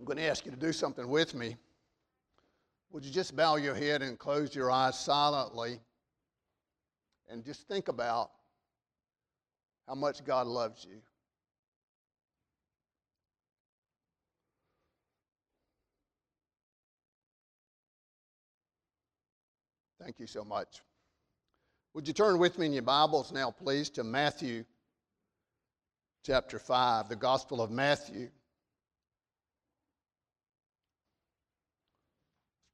I'm going to ask you to do something with me. Would you just bow your head and close your eyes silently and just think about how much God loves you? Thank you so much. Would you turn with me in your Bibles now, please, to Matthew chapter 5, the Gospel of Matthew.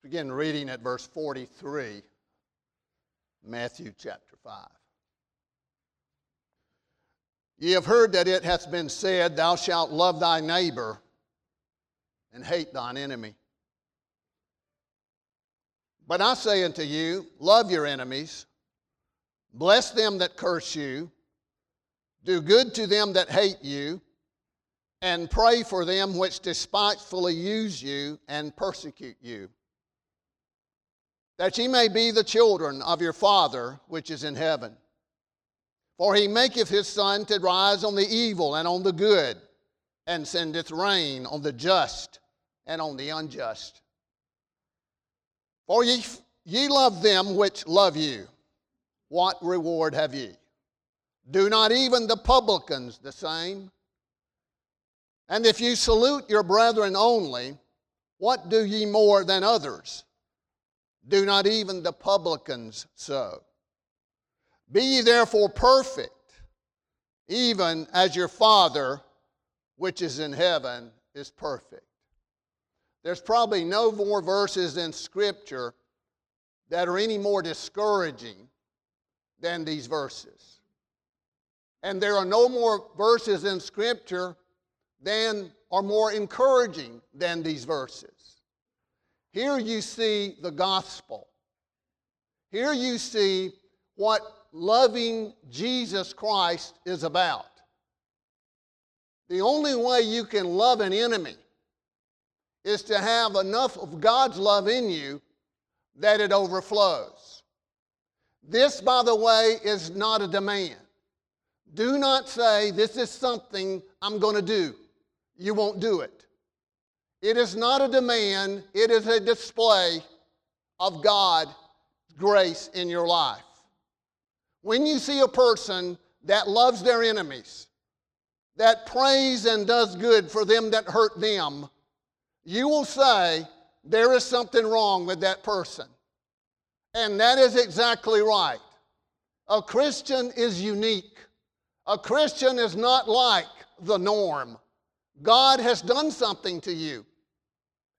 Begin reading at verse 43, Matthew chapter 5. Ye have heard that it hath been said, Thou shalt love thy neighbor and hate thine enemy. But I say unto you, love your enemies, bless them that curse you, do good to them that hate you, and pray for them which despitefully use you and persecute you, that ye may be the children of your Father which is in heaven. For he maketh his sun to rise on the evil and on the good, and sendeth rain on the just and on the unjust. For ye, ye love them which love you. What reward have ye? Do not even the publicans the same? And if you salute your brethren only, what do ye more than others? Do not even the publicans so? Be ye therefore perfect, even as your Father which is in heaven is perfect. There's probably no more verses in Scripture that are any more discouraging than these verses. And there are no more verses in Scripture than are more encouraging than these verses. Here you see the gospel. Here you see what loving Jesus Christ is about. The only way you can love an enemy is to have enough of God's love in you that it overflows. This, by the way, is not a demand. Do not say, This is something I'm going to do. You won't do it. It is not a demand, it is a display of God's grace in your life. When you see a person that loves their enemies, that prays and does good for them that hurt them, you will say, There is something wrong with that person. And that is exactly right. A Christian is unique. A Christian is not like the norm. God has done something to you.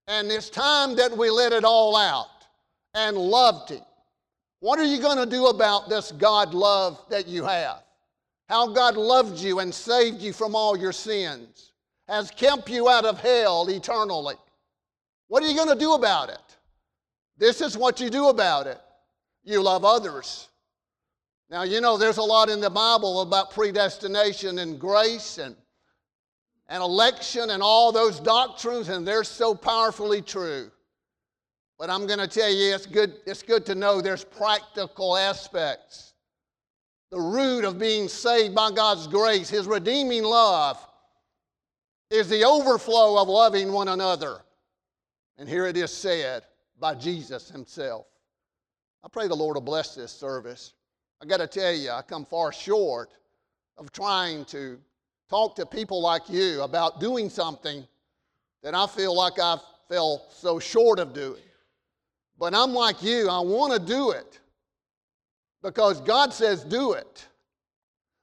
And it's time that we let it all out and loved Him. What are you going to do about this God love that you have? How God loved you and saved you from all your sins has kept you out of hell eternally. What are you going to do about it? This is what you do about it. You love others. Now, you know, there's a lot in the Bible about predestination and grace and, and election and all those doctrines, and they're so powerfully true. But I'm going to tell you, it's good, it's good to know there's practical aspects. The root of being saved by God's grace, His redeeming love, is the overflow of loving one another. And here it is said by Jesus Himself. I pray the Lord will bless this service. I got to tell you, I come far short of trying to talk to people like you about doing something that I feel like I fell so short of doing. But I'm like you, I want to do it because God says do it.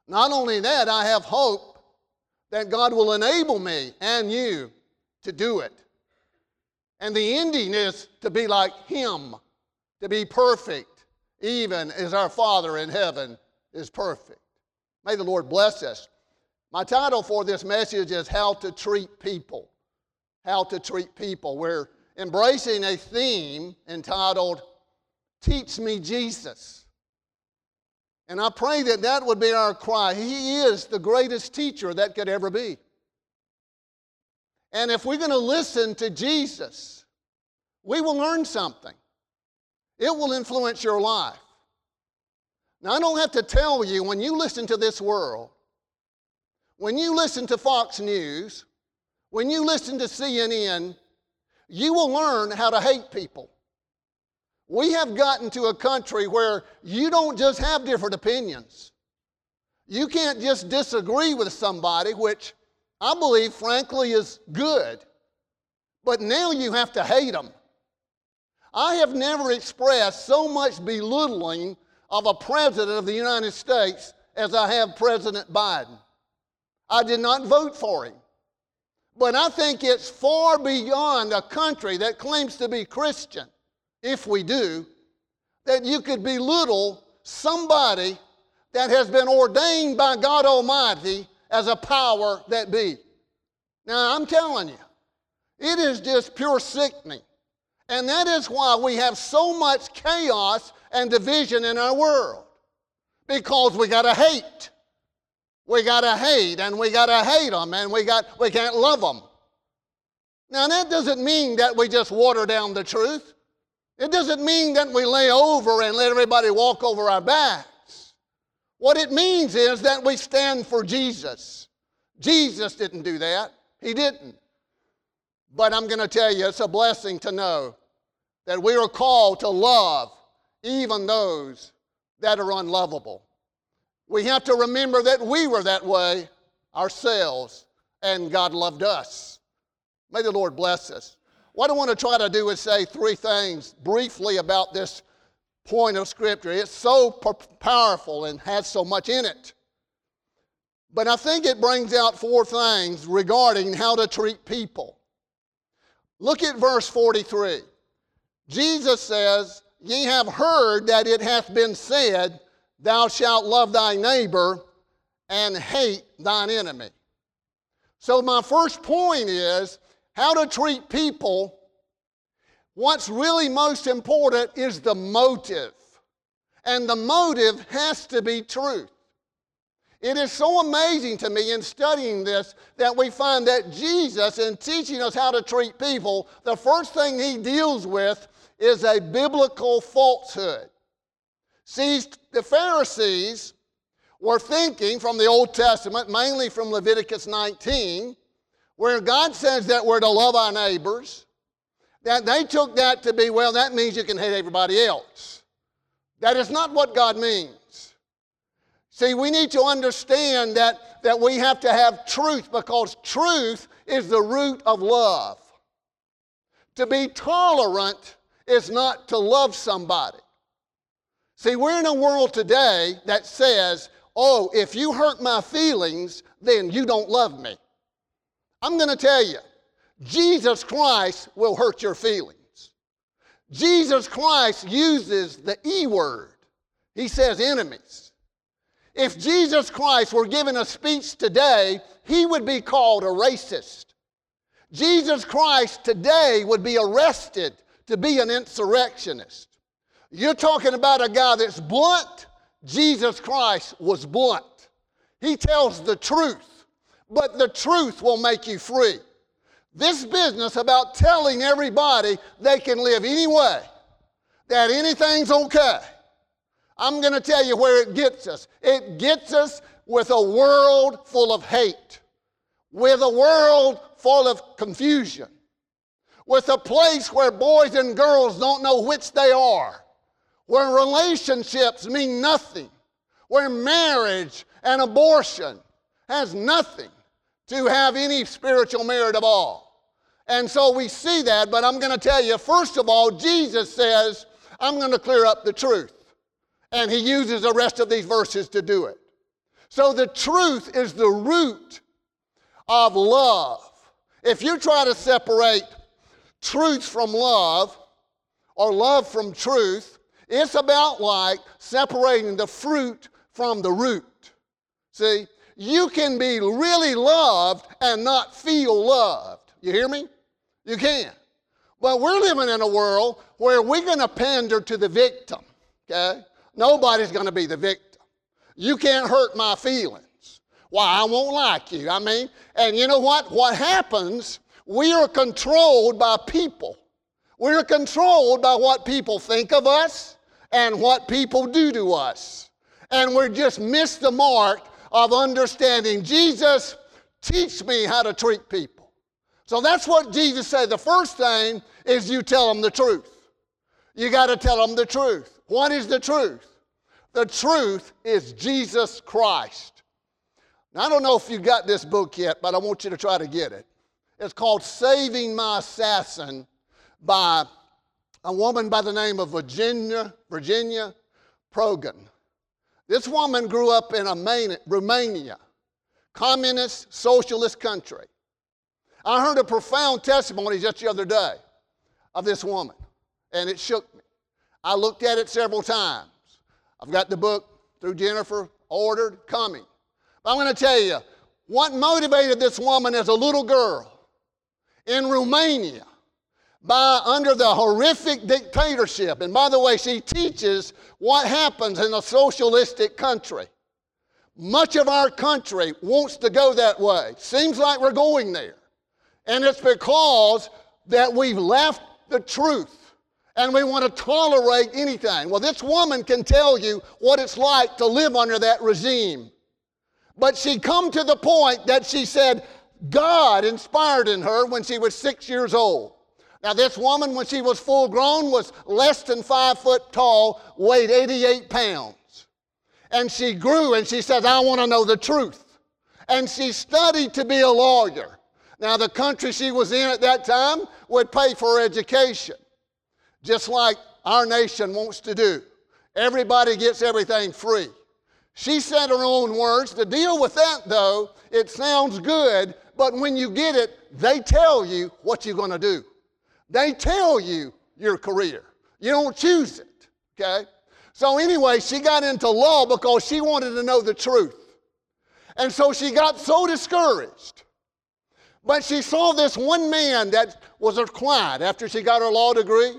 Not only that, I have hope that God will enable me and you to do it. And the ending is to be like Him, to be perfect, even as our Father in heaven is perfect. May the Lord bless us. My title for this message is How to Treat People. How to Treat People. We're embracing a theme entitled Teach Me Jesus. And I pray that that would be our cry. He is the greatest teacher that could ever be. And if we're going to listen to Jesus, we will learn something. It will influence your life. Now, I don't have to tell you when you listen to this world, when you listen to Fox News, when you listen to CNN, you will learn how to hate people. We have gotten to a country where you don't just have different opinions. You can't just disagree with somebody, which I believe, frankly, is good. But now you have to hate them. I have never expressed so much belittling of a president of the United States as I have President Biden. I did not vote for him. But I think it's far beyond a country that claims to be Christian, if we do, that you could belittle somebody that has been ordained by God Almighty as a power that be. Now, I'm telling you, it is just pure sickening. And that is why we have so much chaos and division in our world. Because we got to hate. We got to hate and we got to hate them and we, got, we can't love them. Now, that doesn't mean that we just water down the truth. It doesn't mean that we lay over and let everybody walk over our backs. What it means is that we stand for Jesus. Jesus didn't do that. He didn't. But I'm going to tell you, it's a blessing to know that we are called to love even those that are unlovable. We have to remember that we were that way ourselves, and God loved us. May the Lord bless us. What I want to try to do is say three things briefly about this point of Scripture. It's so powerful and has so much in it. But I think it brings out four things regarding how to treat people. Look at verse 43. Jesus says, Ye have heard that it hath been said, Thou shalt love thy neighbor and hate thine enemy. So, my first point is how to treat people. What's really most important is the motive. And the motive has to be truth. It is so amazing to me in studying this that we find that Jesus, in teaching us how to treat people, the first thing he deals with is a biblical falsehood. See, the Pharisees were thinking from the Old Testament, mainly from Leviticus 19, where God says that we're to love our neighbors, that they took that to be, well, that means you can hate everybody else. That is not what God means. See, we need to understand that, that we have to have truth because truth is the root of love. To be tolerant is not to love somebody. See, we're in a world today that says, oh, if you hurt my feelings, then you don't love me. I'm going to tell you, Jesus Christ will hurt your feelings. Jesus Christ uses the E word. He says enemies. If Jesus Christ were given a speech today, he would be called a racist. Jesus Christ today would be arrested to be an insurrectionist. You're talking about a guy that's blunt. Jesus Christ was blunt. He tells the truth, but the truth will make you free. This business about telling everybody they can live any way, that anything's okay, I'm going to tell you where it gets us. It gets us with a world full of hate, with a world full of confusion, with a place where boys and girls don't know which they are, where relationships mean nothing, where marriage and abortion has nothing to have any spiritual merit at all. And so we see that, but I'm going to tell you, first of all, Jesus says, I'm going to clear up the truth. And he uses the rest of these verses to do it. So the truth is the root of love. If you try to separate truth from love or love from truth, it's about like separating the fruit from the root. See, you can be really loved and not feel loved. You hear me? You can. But we're living in a world where we're going to pander to the victim. Okay? Nobody's going to be the victim. You can't hurt my feelings. Why, I won't like you. I mean, and you know what? What happens we are controlled by people. We're controlled by what people think of us and what people do to us. And we just missed the mark of understanding Jesus, teach me how to treat people. So that's what Jesus said. The first thing is you tell them the truth. You got to tell them the truth. What is the truth? The truth is Jesus Christ. Now, I don't know if you got this book yet, but I want you to try to get it. It's called Saving My Assassin by a woman by the name of Virginia, Virginia Prodan. This woman grew up in a Romania, communist socialist country. I heard a profound testimony just the other day of this woman, and it shook me. I looked at it several times. I've got the book through Jennifer, ordered, coming. But I'm going to tell you what motivated this woman as a little girl in Romania by under the horrific dictatorship. And by the way, she teaches what happens in a socialistic country. Much of our country wants to go that way. Seems like we're going there. And it's because that we've left the truth and we want to tolerate anything. Well, this woman can tell you what it's like to live under that regime. But she come to the point that she said God inspired in her when she was six years old. Now, this woman, when she was full grown, was less than five foot tall, weighed 88 pounds. And she grew and she says, I want to know the truth. And she studied to be a lawyer. Now, the country she was in at that time would pay for her education, just like our nation wants to do. Everybody gets everything free. She said her own words. To deal with that, though, it sounds good, but when you get it, they tell you what you're going to do. They tell you your career. You don't choose it, okay? So, anyway, she got into law because she wanted to know the truth. And so she got so discouraged but she saw this one man that was her client after she got her law degree.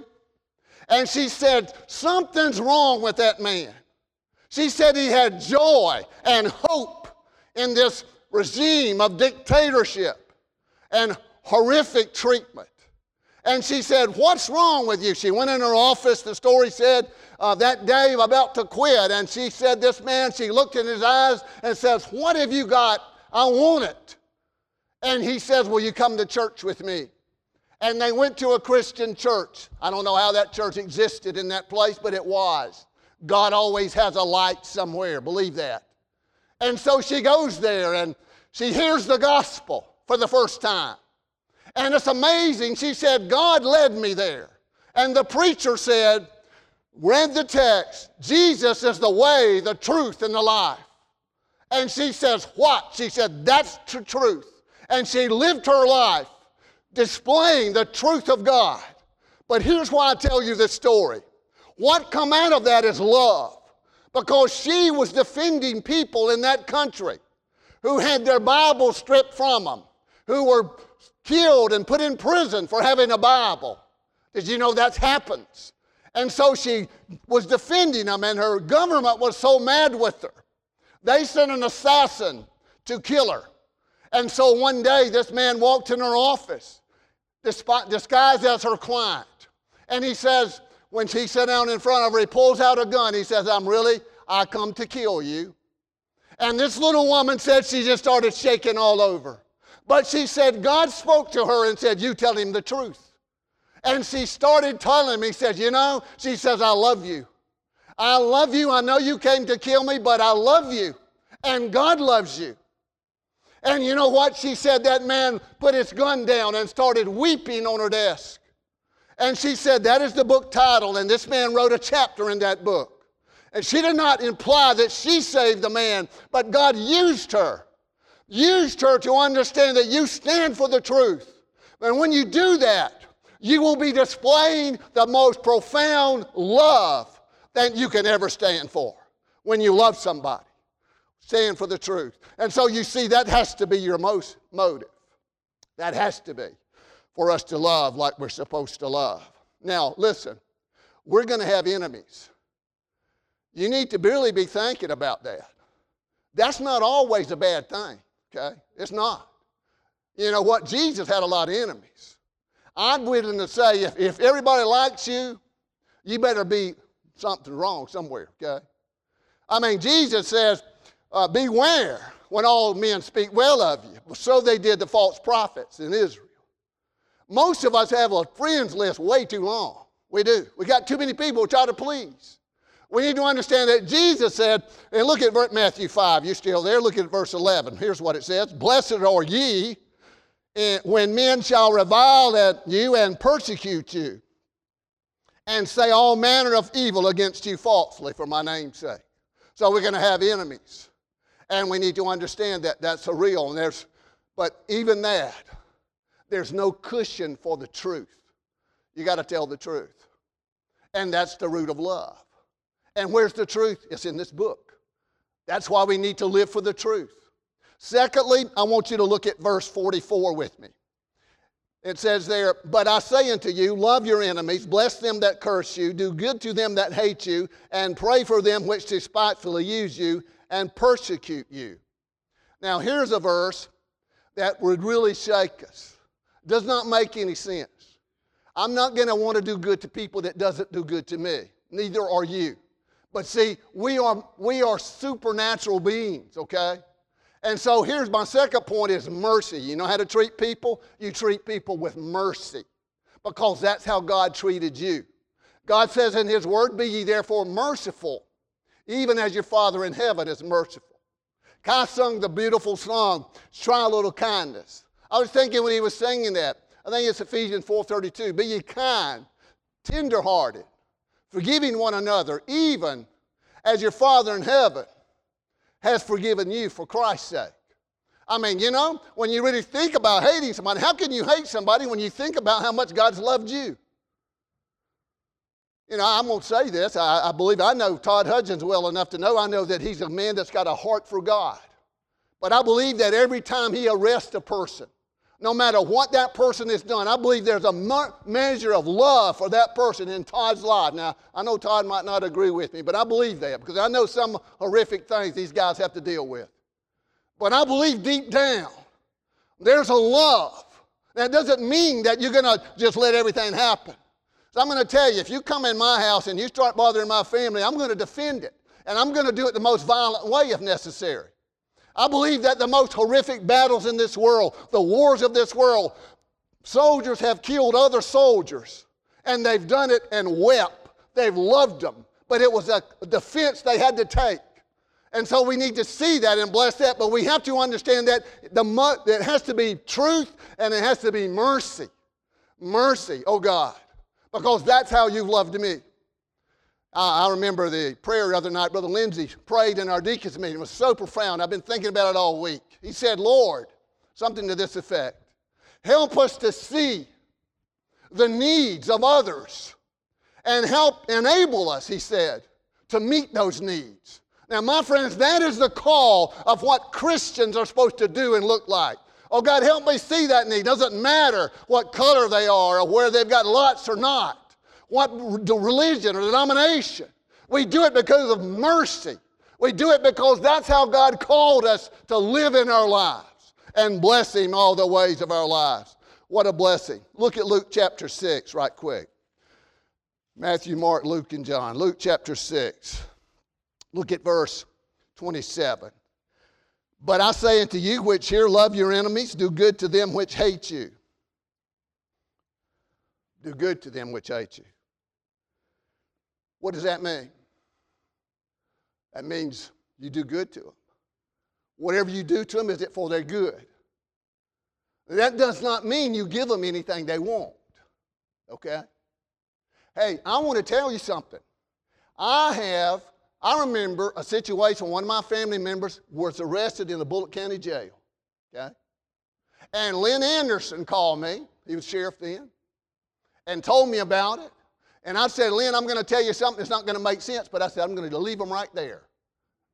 And she said, Something's wrong with that man. She said he had joy and hope in this regime of dictatorship and horrific treatment. And she said, What's wrong with you? She went in her office, the story said, uh, that day about to quit. And she said, This man, she looked in his eyes and says, What have you got? I want it. And he says, Will you come to church with me? And they went to a Christian church. I don't know how that church existed in that place, but it was. God always has a light somewhere, believe that. And so she goes there and she hears the gospel for the first time. And it's amazing. She said, God led me there. And the preacher said, read the text Jesus is the way, the truth, and the life. And she says, What? She said, That's the truth and she lived her life displaying the truth of God. But here's why I tell you this story. What come out of that is love because she was defending people in that country who had their Bible stripped from them, who were killed and put in prison for having a Bible. Did you know that happens? And so she was defending them, and her government was so mad with her. They sent an assassin to kill her. And so one day, this man walked in her office, disguised as her client. And he says, when she sat down in front of her, he pulls out a gun. He says, I'm really, I come to kill you. And this little woman said she just started shaking all over. But she said, God spoke to her and said, You tell him the truth. And she started telling him, He said, You know, she says, I love you. I love you. I know you came to kill me, but I love you. And God loves you. And you know what? She said that man put his gun down and started weeping on her desk. And she said, That is the book title. And this man wrote a chapter in that book. And she did not imply that she saved the man, but God used her, used her to understand that you stand for the truth. And when you do that, you will be displaying the most profound love that you can ever stand for when you love somebody. Stand for the truth. And so you see, that has to be your most motive. That has to be for us to love like we're supposed to love. Now, listen, we're going to have enemies. You need to really be thinking about that. That's not always a bad thing, okay? It's not. You know what? Jesus had a lot of enemies. I'm willing to say if, if everybody likes you, you better be something wrong somewhere, okay? I mean, Jesus says, uh, Beware when all men speak well of you. So they did the false prophets in Israel. Most of us have a friends list way too long. We do. We got too many people to try to please. We need to understand that Jesus said, and look at Matthew 5, you're still there, look at verse 11. Here's what it says Blessed are ye eh, when men shall revile at you and persecute you, and say all manner of evil against you falsely for my name's sake. So we're going to have enemies. And we need to understand that that's a real. And there's, but even that, there's no cushion for the truth. You got to tell the truth. And that's the root of love. And where's the truth? It's in this book. That's why we need to live for the truth. Secondly, I want you to look at verse 44 with me. It says there, But I say unto you, love your enemies, bless them that curse you, do good to them that hate you, and pray for them which despitefully use you and persecute you. Now, here's a verse that would really shake us. Does not make any sense. I'm not going to want to do good to people that doesn't do good to me. Neither are you. But see, we are, we are supernatural beings, okay? And so here's my second point is mercy. You know how to treat people? You treat people with mercy because that's how God treated you. God says in His Word, Be ye therefore merciful, even as your Father in heaven is merciful. Kai sung the beautiful song, Try a Little Kindness. I was thinking when he was singing that, I think it's Ephesians 4.32, Be ye kind, tenderhearted, forgiving one another, even as your Father in heaven has forgiven you for Christ's sake. I mean, you know, when you really think about hating somebody, how can you hate somebody when you think about how much God's loved you? You know, I'm going to say this. I, I, believe I know Todd Hudgens well enough to know I know that he's a man that's got a heart for God. But I believe that every time he arrests a person, no matter what that person has done, I believe there's a measure of love for that person in Todd's life. Now, I know Todd might not agree with me, but I believe that because I know some horrific things these guys have to deal with. But I believe deep down there's a love. That doesn't mean that you're going to just let everything happen. So I'm going to tell you if you come in my house and you start bothering my family, I'm going to defend it. And I'm going to do it the most violent way if necessary. I believe that the most horrific battles in this world, the wars of this world, soldiers have killed other soldiers and they've done it and wept. They've loved them, but it was a defense they had to take. And so we need to see that and bless that, but we have to understand that the, it has to be truth and it has to be mercy. Mercy, oh God, because that's how you've loved me. I, I remember the prayer the other night, Brother Lindsay prayed in our deacons meeting. It was so profound. I've been thinking about it all week. He said, Lord, something to this effect help us to see the needs of others and help enable us, he said, to meet those needs. Now, my friends, that is the call of what Christians are supposed to do and look like. Oh, God, help me see that need. Doesn't matter what color they are or where they've got lots or not what religion or denomination. We do it because of mercy. We do it because that's how God called us to live in our lives and bless Him all the ways of our lives. What a blessing. Look at Luke chapter 6 right quick. Matthew, Mark, Luke, and John. Luke chapter 6. Look at verse 27. But I say unto you which here love your enemies, do good to them which hate you. Do good to them which hate you. What does that mean? That means you do good to them. Whatever you do to them, is it for their good? That does not mean you give them anything they want. Okay? Hey, I want to tell you something. I have, I remember a situation, one of my family members was arrested in the Bullock County Jail. Okay? And Lynn Anderson called me, he was sheriff then, and told me about it. And I said, Lynn, I'm going to tell you something that's not going to make sense, but I said, I'm going to leave them right there.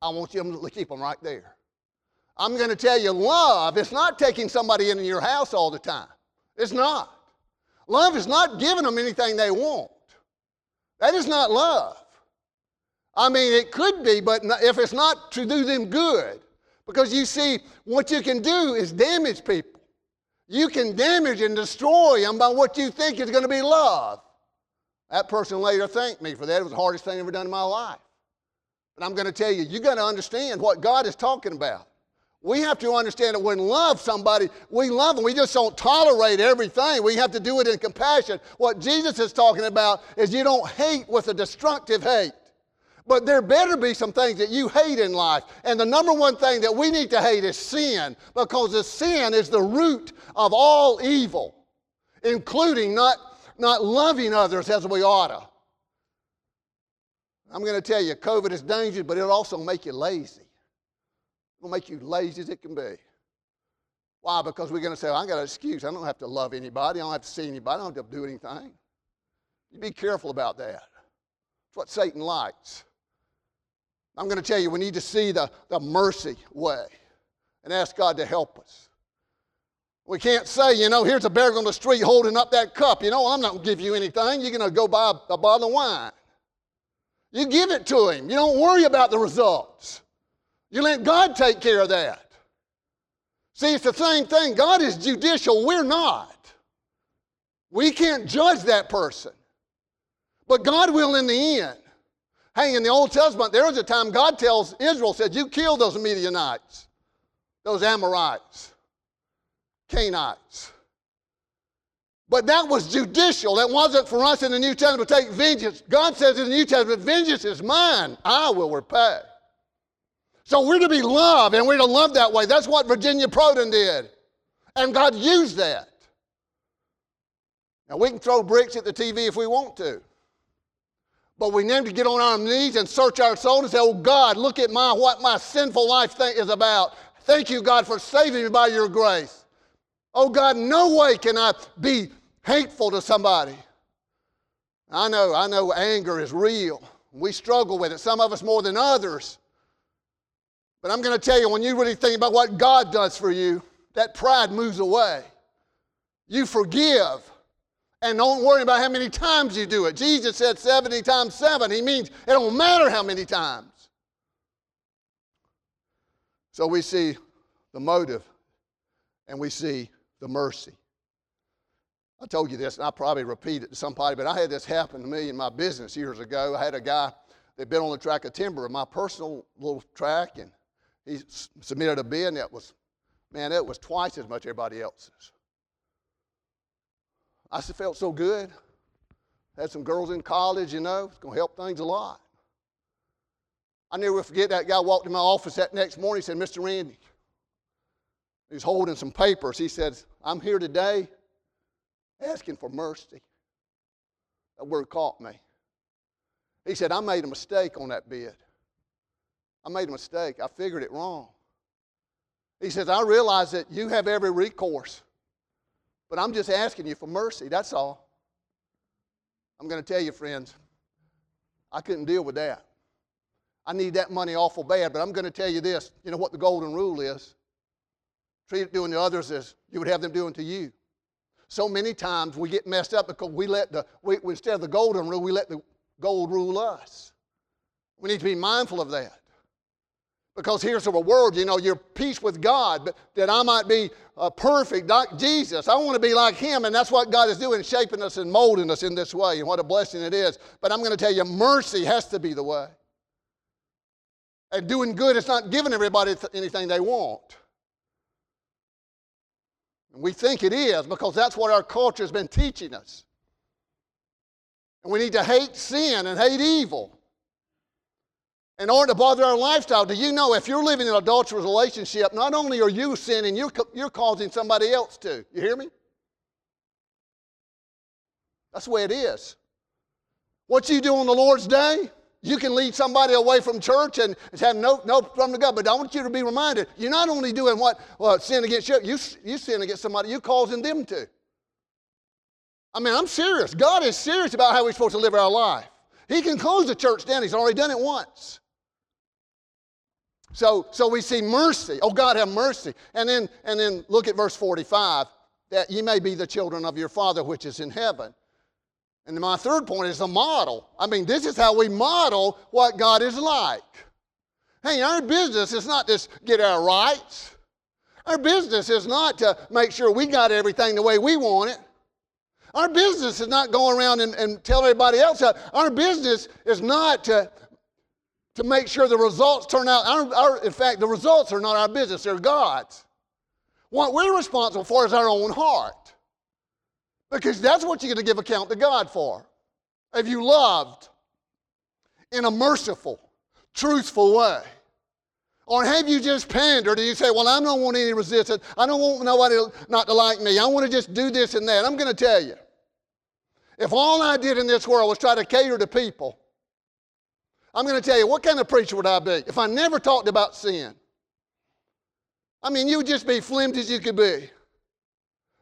I want you to keep them right there. I'm going to tell you, love is not taking somebody into your house all the time. It's not. Love is not giving them anything they want. That is not love. I mean, it could be, but if it's not to do them good, because you see, what you can do is damage people. You can damage and destroy them by what you think is going to be love. That person later thanked me for that. It was the hardest thing I've ever done in my life. But I'm going to tell you, you got to understand what God is talking about. We have to understand that when we love somebody, we love them. We just don't tolerate everything. We have to do it in compassion. What Jesus is talking about is you don't hate with a destructive hate. But there better be some things that you hate in life. And the number one thing that we need to hate is sin, because the sin is the root of all evil, including not, not loving others as we ought to. I'm going to tell you, COVID is dangerous, but it'll also make you lazy. It'll make you lazy as it can be. Why? Because we're going to say, well, I got an excuse. I don't have to love anybody. I don't have to see anybody. I don't have to do anything. You be careful about that. That's what Satan likes. I'm going to tell you, we need to see the, the mercy way and ask God to help us. We can't say, you know, here's a beggar on the street holding up that cup. You know, I'm not going to give you anything. You're going to go buy a, bottle of wine. You give it to him. You don't worry about the results. You let God take care of that. See, it's the same thing. God is judicial. We're not. We can't judge that person. But God will in the end. Hey, in the Old Testament, there was a time God tells Israel, said, You kill those Midianites, those Amorites, Canaanites. But that was judicial. That wasn't for us in the New Testament to take vengeance. God says in the New Testament, vengeance is mine. I will repay. So we're to be loved, and we're to love that way. That's what Virginia Prodan did. And God used that. Now, we can throw bricks at the TV if we want to. But we need to get on our knees and search our soul and say, Oh God, look at my what my sinful life is about. Thank you, God, for saving me by your grace. Oh God, no way can I be hateful to somebody. I know, I know anger is real. We struggle with it, some of us more than others. But I'm going to tell you, when you really think about what God does for you, that pride moves away. You forgive and don't worry about how many times you do it. Jesus said 70 times 7. He means it don't matter how many times. So we see the motive and we see the mercy. I told you this, and I probably repeat it to somebody, but I had this happen to me in my business years ago. I had a guy that had been on the track of timber, my personal little track, and he submitted a bid, and it was, man, it was twice as much as everybody else's. I felt so good. Had some girls in college, you know, it's going to help things a lot. I never forget that guy walked in my office that next morning. He said, Mr. Randy, he's holding some papers. He said, I'm here today asking for mercy. That word caught me. He said, I made a mistake on that bid. I made a mistake. I figured it wrong. He says, I realize that you have every recourse. But I'm just asking you for mercy, that's all. I'm going to tell you, friends, I couldn't deal with that. I need that money awful bad, but I'm going to tell you this. You know what the golden rule is? Treat doing to others as you would have them doing to you. So many times we get messed up because we let the, we, instead of the golden rule, we let the gold rule us. We need to be mindful of that. Because here's the word, you know, your peace with God, but that I might be uh, perfect like Jesus. I want to be like Him, and that's what God is doing, shaping us and molding us in this way, and what a blessing it is. But I'm going to tell you, mercy has to be the way. And doing good is not giving everybody anything they want. And we think it is because that's what our culture has been teaching us. And we need to hate sin and hate evil in order to bother our lifestyle. Do you know if you're living in an adulterous relationship, not only are you sinning, you're, you're causing somebody else to. You hear me? That's the way it is. What you do on the Lord's day, you can lead somebody away from church and have no, no from the God. But I want you to be reminded, you're not only doing what well, sin against you, you, you sin against somebody, you're causing them to. I mean, I'm serious. God is serious about how we're supposed to live our life. He can close the church down. He's already done it once. So, so we see mercy. Oh, God, have mercy. And then, and then look at verse 45 that ye may be the children of your Father which is in heaven. And my third point is a model. I mean, this is how we model what God is like. Hey, our business is not just get our rights. Our business is not to make sure we got everything the way we want it. Our business is not going around and, and tell everybody else. Our business is not to to make sure the results turn out. Our, our, in fact, the results are not our business, they're God's. What we're responsible for is our own heart. Because that's what you're going to give account to God for. Have you loved in a merciful, truthful way? Or have you just pandered and you say, Well, I don't want any resistance. I don't want nobody not to like me. I want to just do this and that. I'm going to tell you if all I did in this world was try to cater to people, I'm going to tell you, what kind of preacher would I be if I never talked about sin? I mean, you would just be flimsy as you could be.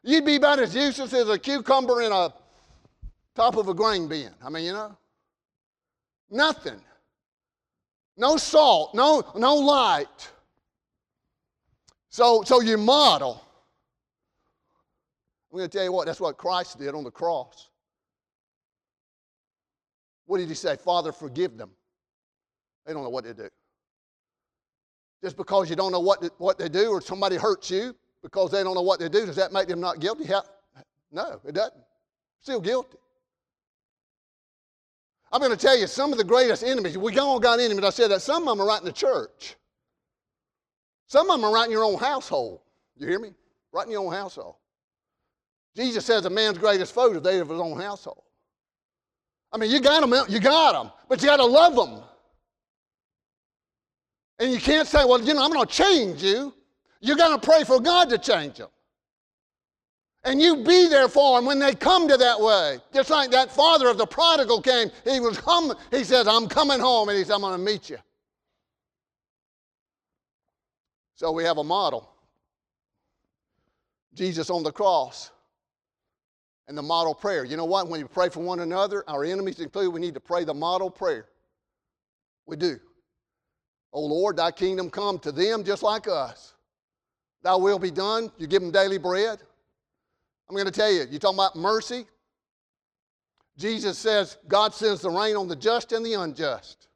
You'd be about as useless as a cucumber in a top of a grain bin. I mean, you know, nothing. No salt, no, no light. So, so you model. I'm going to tell you what, that's what Christ did on the cross. What did he say? Father, forgive them. They don't know what they do. Just because you don't know what, what they do or somebody hurts you because they don't know what they do, does that make them not guilty? No, it doesn't. Still guilty. I'm going to tell you some of the greatest enemies. We all got enemies. I said that some of them are right in the church. Some of them are right in your own household. You hear me? Right in your own household. Jesus says a man's greatest foe is they of his own household. I mean, you got them, you got them, but you got to love them. And you can't say, well, you know, I'm going to change you. You're going to pray for God to change them. And you be there for them when they come to that way. Just like that father of the prodigal came. He was come, he says, I'm coming home, and he said, I'm going to meet you. So we have a model. Jesus on the cross and the model prayer. You know what? When you pray for one another, our enemies included, we need to pray the model prayer. We do. O Lord, thy kingdom come to them just like us. Thy will be done. You give them daily bread. I'm going to tell you, you talking about mercy? Jesus says God sends the rain on the just and the unjust.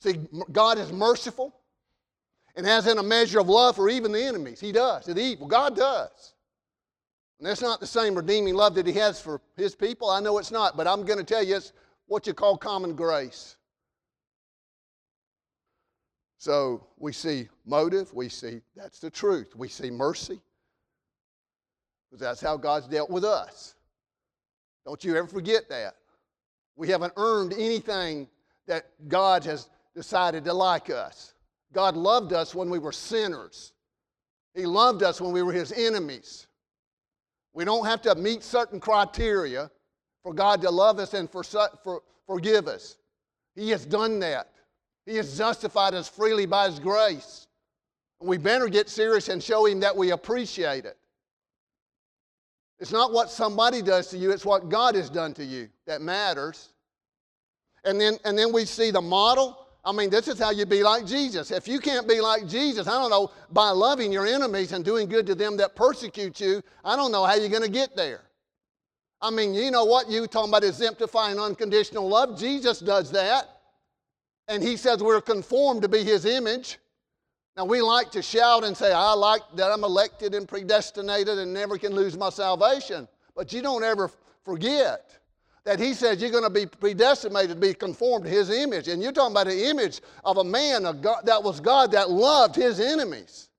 See, God is merciful and has in a measure of love for even the enemies. He does, the evil. God does. And that's not the same redeeming love that He has for His people. I know it's not, but I'm going to tell you it's what you call common grace. So we see motive, we see that's the truth, we see mercy, because that's how God's dealt with us. Don't you ever forget that. We haven't earned anything that God has decided to like us. God loved us when we were sinners. He loved us when we were His enemies. We don't have to meet certain criteria for God to love us and for, for, forgive us. He has done that. He has justified us freely by His grace. We better get serious and show Him that we appreciate it. It's not what somebody does to you, it's what God has done to you that matters. And then, and then we see the model. I mean, this is how you be like Jesus. If you can't be like Jesus, I don't know, by loving your enemies and doing good to them that persecute you, I don't know how you're going to get there. I mean, you know what? You talking about exemplifying unconditional love? Jesus does that and he says we're conformed to be his image. Now, we like to shout and say, I like that I'm elected and predestinated and never can lose my salvation. But you don't ever forget that he says you're going to be predestinated to be conformed to his image. And you're talking about the image of a man God, that was God that loved his enemies.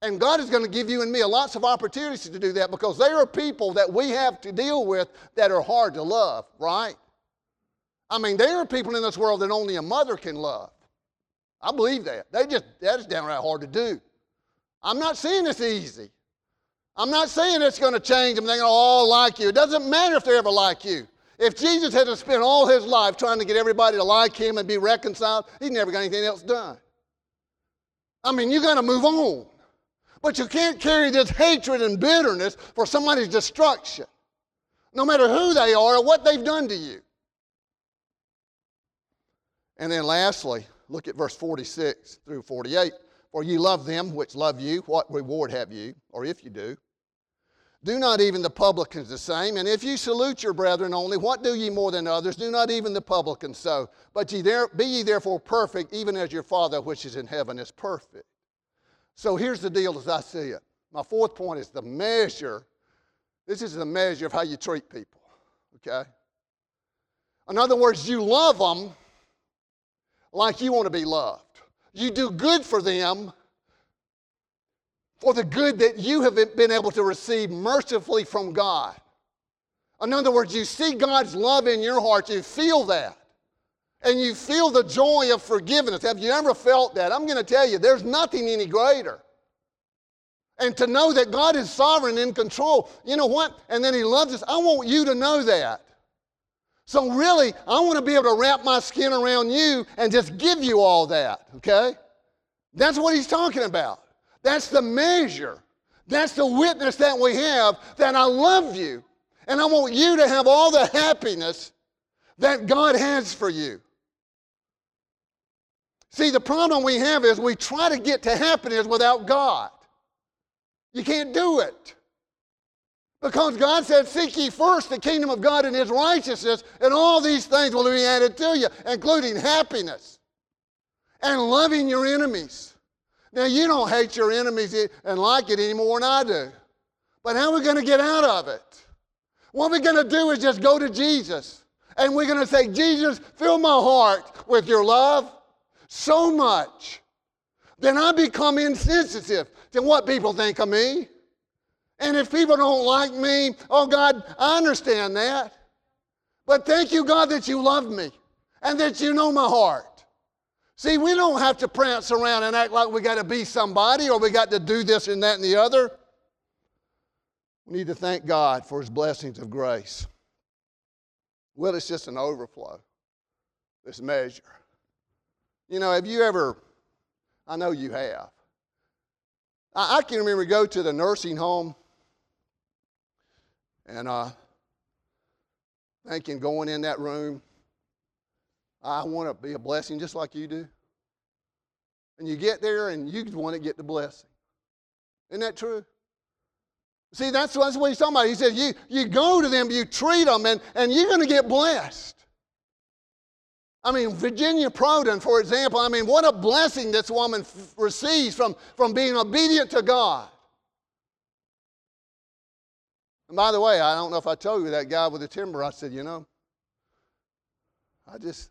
And God is going to give you and me lots of opportunities to do that because there are people that we have to deal with that are hard to love, right? I mean, there are people in this world that only a mother can love. I believe that. They just, that is downright hard to do. I'm not saying it's easy. I'm not saying it's going to change them. They're going to all like you. It doesn't matter if they ever like you. If Jesus had to spend all his life trying to get everybody to like him and be reconciled, he never got anything else done. I mean, you got to move on. But you can't carry this hatred and bitterness for somebody's destruction, no matter who they are or what they've done to you. And then lastly, look at verse 46 through 48. For ye love them which love you, what reward have you? Or if you do. Do not even the publicans the same. And if you salute your brethren only, what do ye more than others? Do not even the publicans so. But ye there, be ye therefore perfect, even as your Father which is in heaven is perfect. So here's the deal as I see it. My fourth point is the measure. This is the measure of how you treat people. Okay? In other words, you love them like you want to be loved. You do good for them for the good that you have been able to receive mercifully from God. In other words, you see God's love in your heart, you feel that. And you feel the joy of forgiveness. Have you ever felt that? I'm going to tell you, there's nothing any greater. And to know that God is sovereign in control. You know what? And then He loves us. I want you to know that. So, really, I want to be able to wrap my skin around you and just give you all that, okay? That's what He's talking about. That's the measure. That's the witness that we have that I love you. And I want you to have all the happiness that God has for you. See, the problem we have is we try to get to happiness without God. You can't do it. Because God said, Seek ye first the kingdom of God and his righteousness, and all these things will be added to you, including happiness and loving your enemies. Now, you don't hate your enemies and like it any more than I do. But how are we going to get out of it? What we're going to do is just go to Jesus. And we're going to say, Jesus, fill my heart with your love so much. Then I become insensitive to what people think of me. And if people don't like me, oh God, I understand that. But thank you, God, that you love me and that you know my heart. See, we don't have to prance around and act like we got to be somebody or we got to do this and that and the other. We need to thank God for his blessings of grace. Well, it's just an overflow, this measure. You know, have you ever, I know you have. I, I can remember go to the nursing home and uh, thinking going in that room, I want to be a blessing just like you do. And you get there and you want to get the blessing. Isn't that true? See, that's, that's what he's talking about. He says, you, you go to them, you treat them, and, and you're going to get blessed. I mean, Virginia Prodan, for example, I mean, what a blessing this woman f- receives from, from being obedient to God. And by the way, I don't know if I told you that guy with the timber, I said, you know, I just,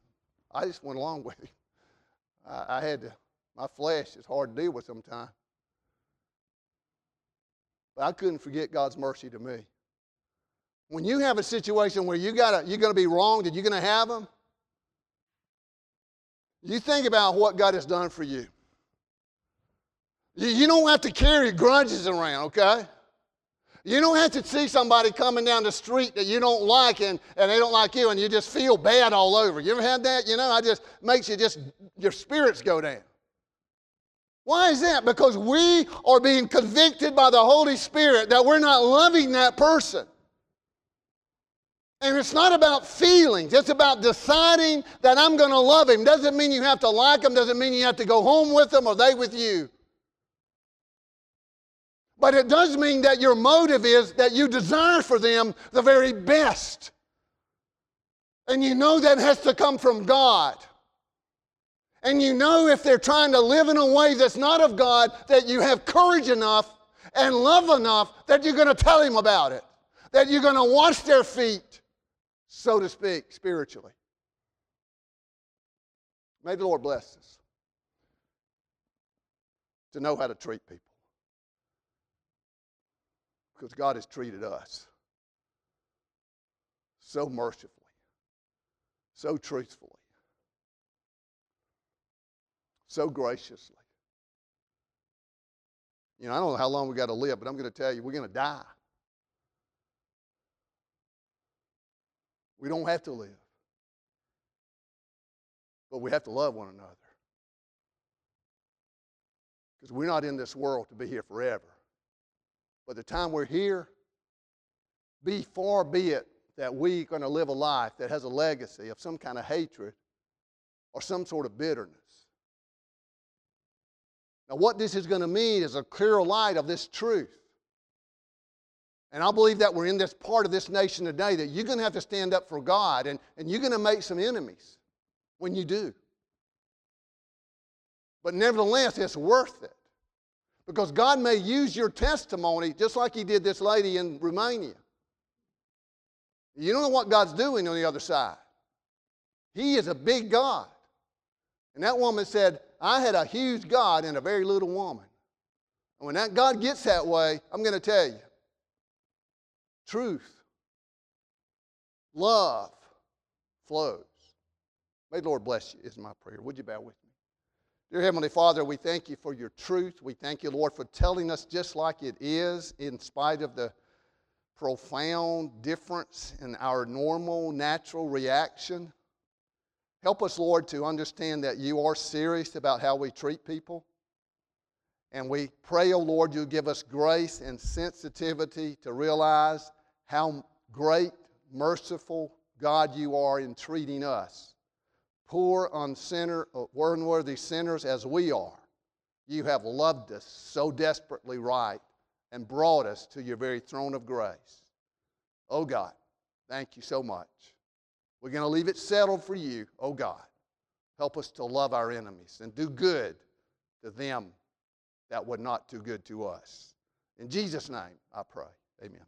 I just went along with him. I, I had to, my flesh is hard to deal with sometimes. But I couldn't forget God's mercy to me. When you have a situation where you gotta, you're going to be wronged and you're going to have them, you think about what God has done for you. You, you don't have to carry grudges around, okay? You don't have to see somebody coming down the street that you don't like and, and they don't like you and you just feel bad all over. You ever had that? You know, I just makes you just your spirits go down. Why is that? Because we are being convicted by the Holy Spirit that we're not loving that person. And it's not about feelings, it's about deciding that I'm going to love him. Doesn't mean you have to like him, doesn't mean you have to go home with them or they with you. But it does mean that your motive is that you desire for them the very best. And you know that has to come from God. And you know if they're trying to live in a way that's not of God, that you have courage enough and love enough that you're going to tell him about it, that you're going to wash their feet, so to speak, spiritually. May the Lord bless us to know how to treat people because God has treated us so mercifully, so truthfully, so graciously. You know, I don't know how long we got to live, but I'm going to tell you, we're going to die. We don't have to live, but we have to love one another. Because we're not in this world to be here forever. By the time we're here, be far be it that we're going to live a life that has a legacy of some kind of hatred or some sort of bitterness. Now, what this is going to mean is a clear light of this truth. And I believe that we're in this part of this nation today that you're going to have to stand up for God and, and you're going to make some enemies when you do. But nevertheless, it's worth it. Because God may use your testimony just like He did this lady in Romania. You don't know what God's doing on the other side. He is a big God. And that woman said, I had a huge God and a very little woman. And when that God gets that way, I'm going to tell you truth, love flows. May the Lord bless you, is my prayer. Would you bow with me? Dear Heavenly Father, we thank you for your truth. We thank you, Lord, for telling us just like it is, in spite of the profound difference in our normal, natural reaction. Help us, Lord, to understand that you are serious about how we treat people. And we pray, O oh Lord, you give us grace and sensitivity to realize how great, merciful God you are in treating us. Poor, unsinner, uh, unworthy sinners as we are, you have loved us so desperately right and brought us to your very throne of grace. Oh God, thank you so much. We're going to leave it settled for you, oh God. Help us to love our enemies and do good to them that would not do good to us. In Jesus' name, I pray. Amen.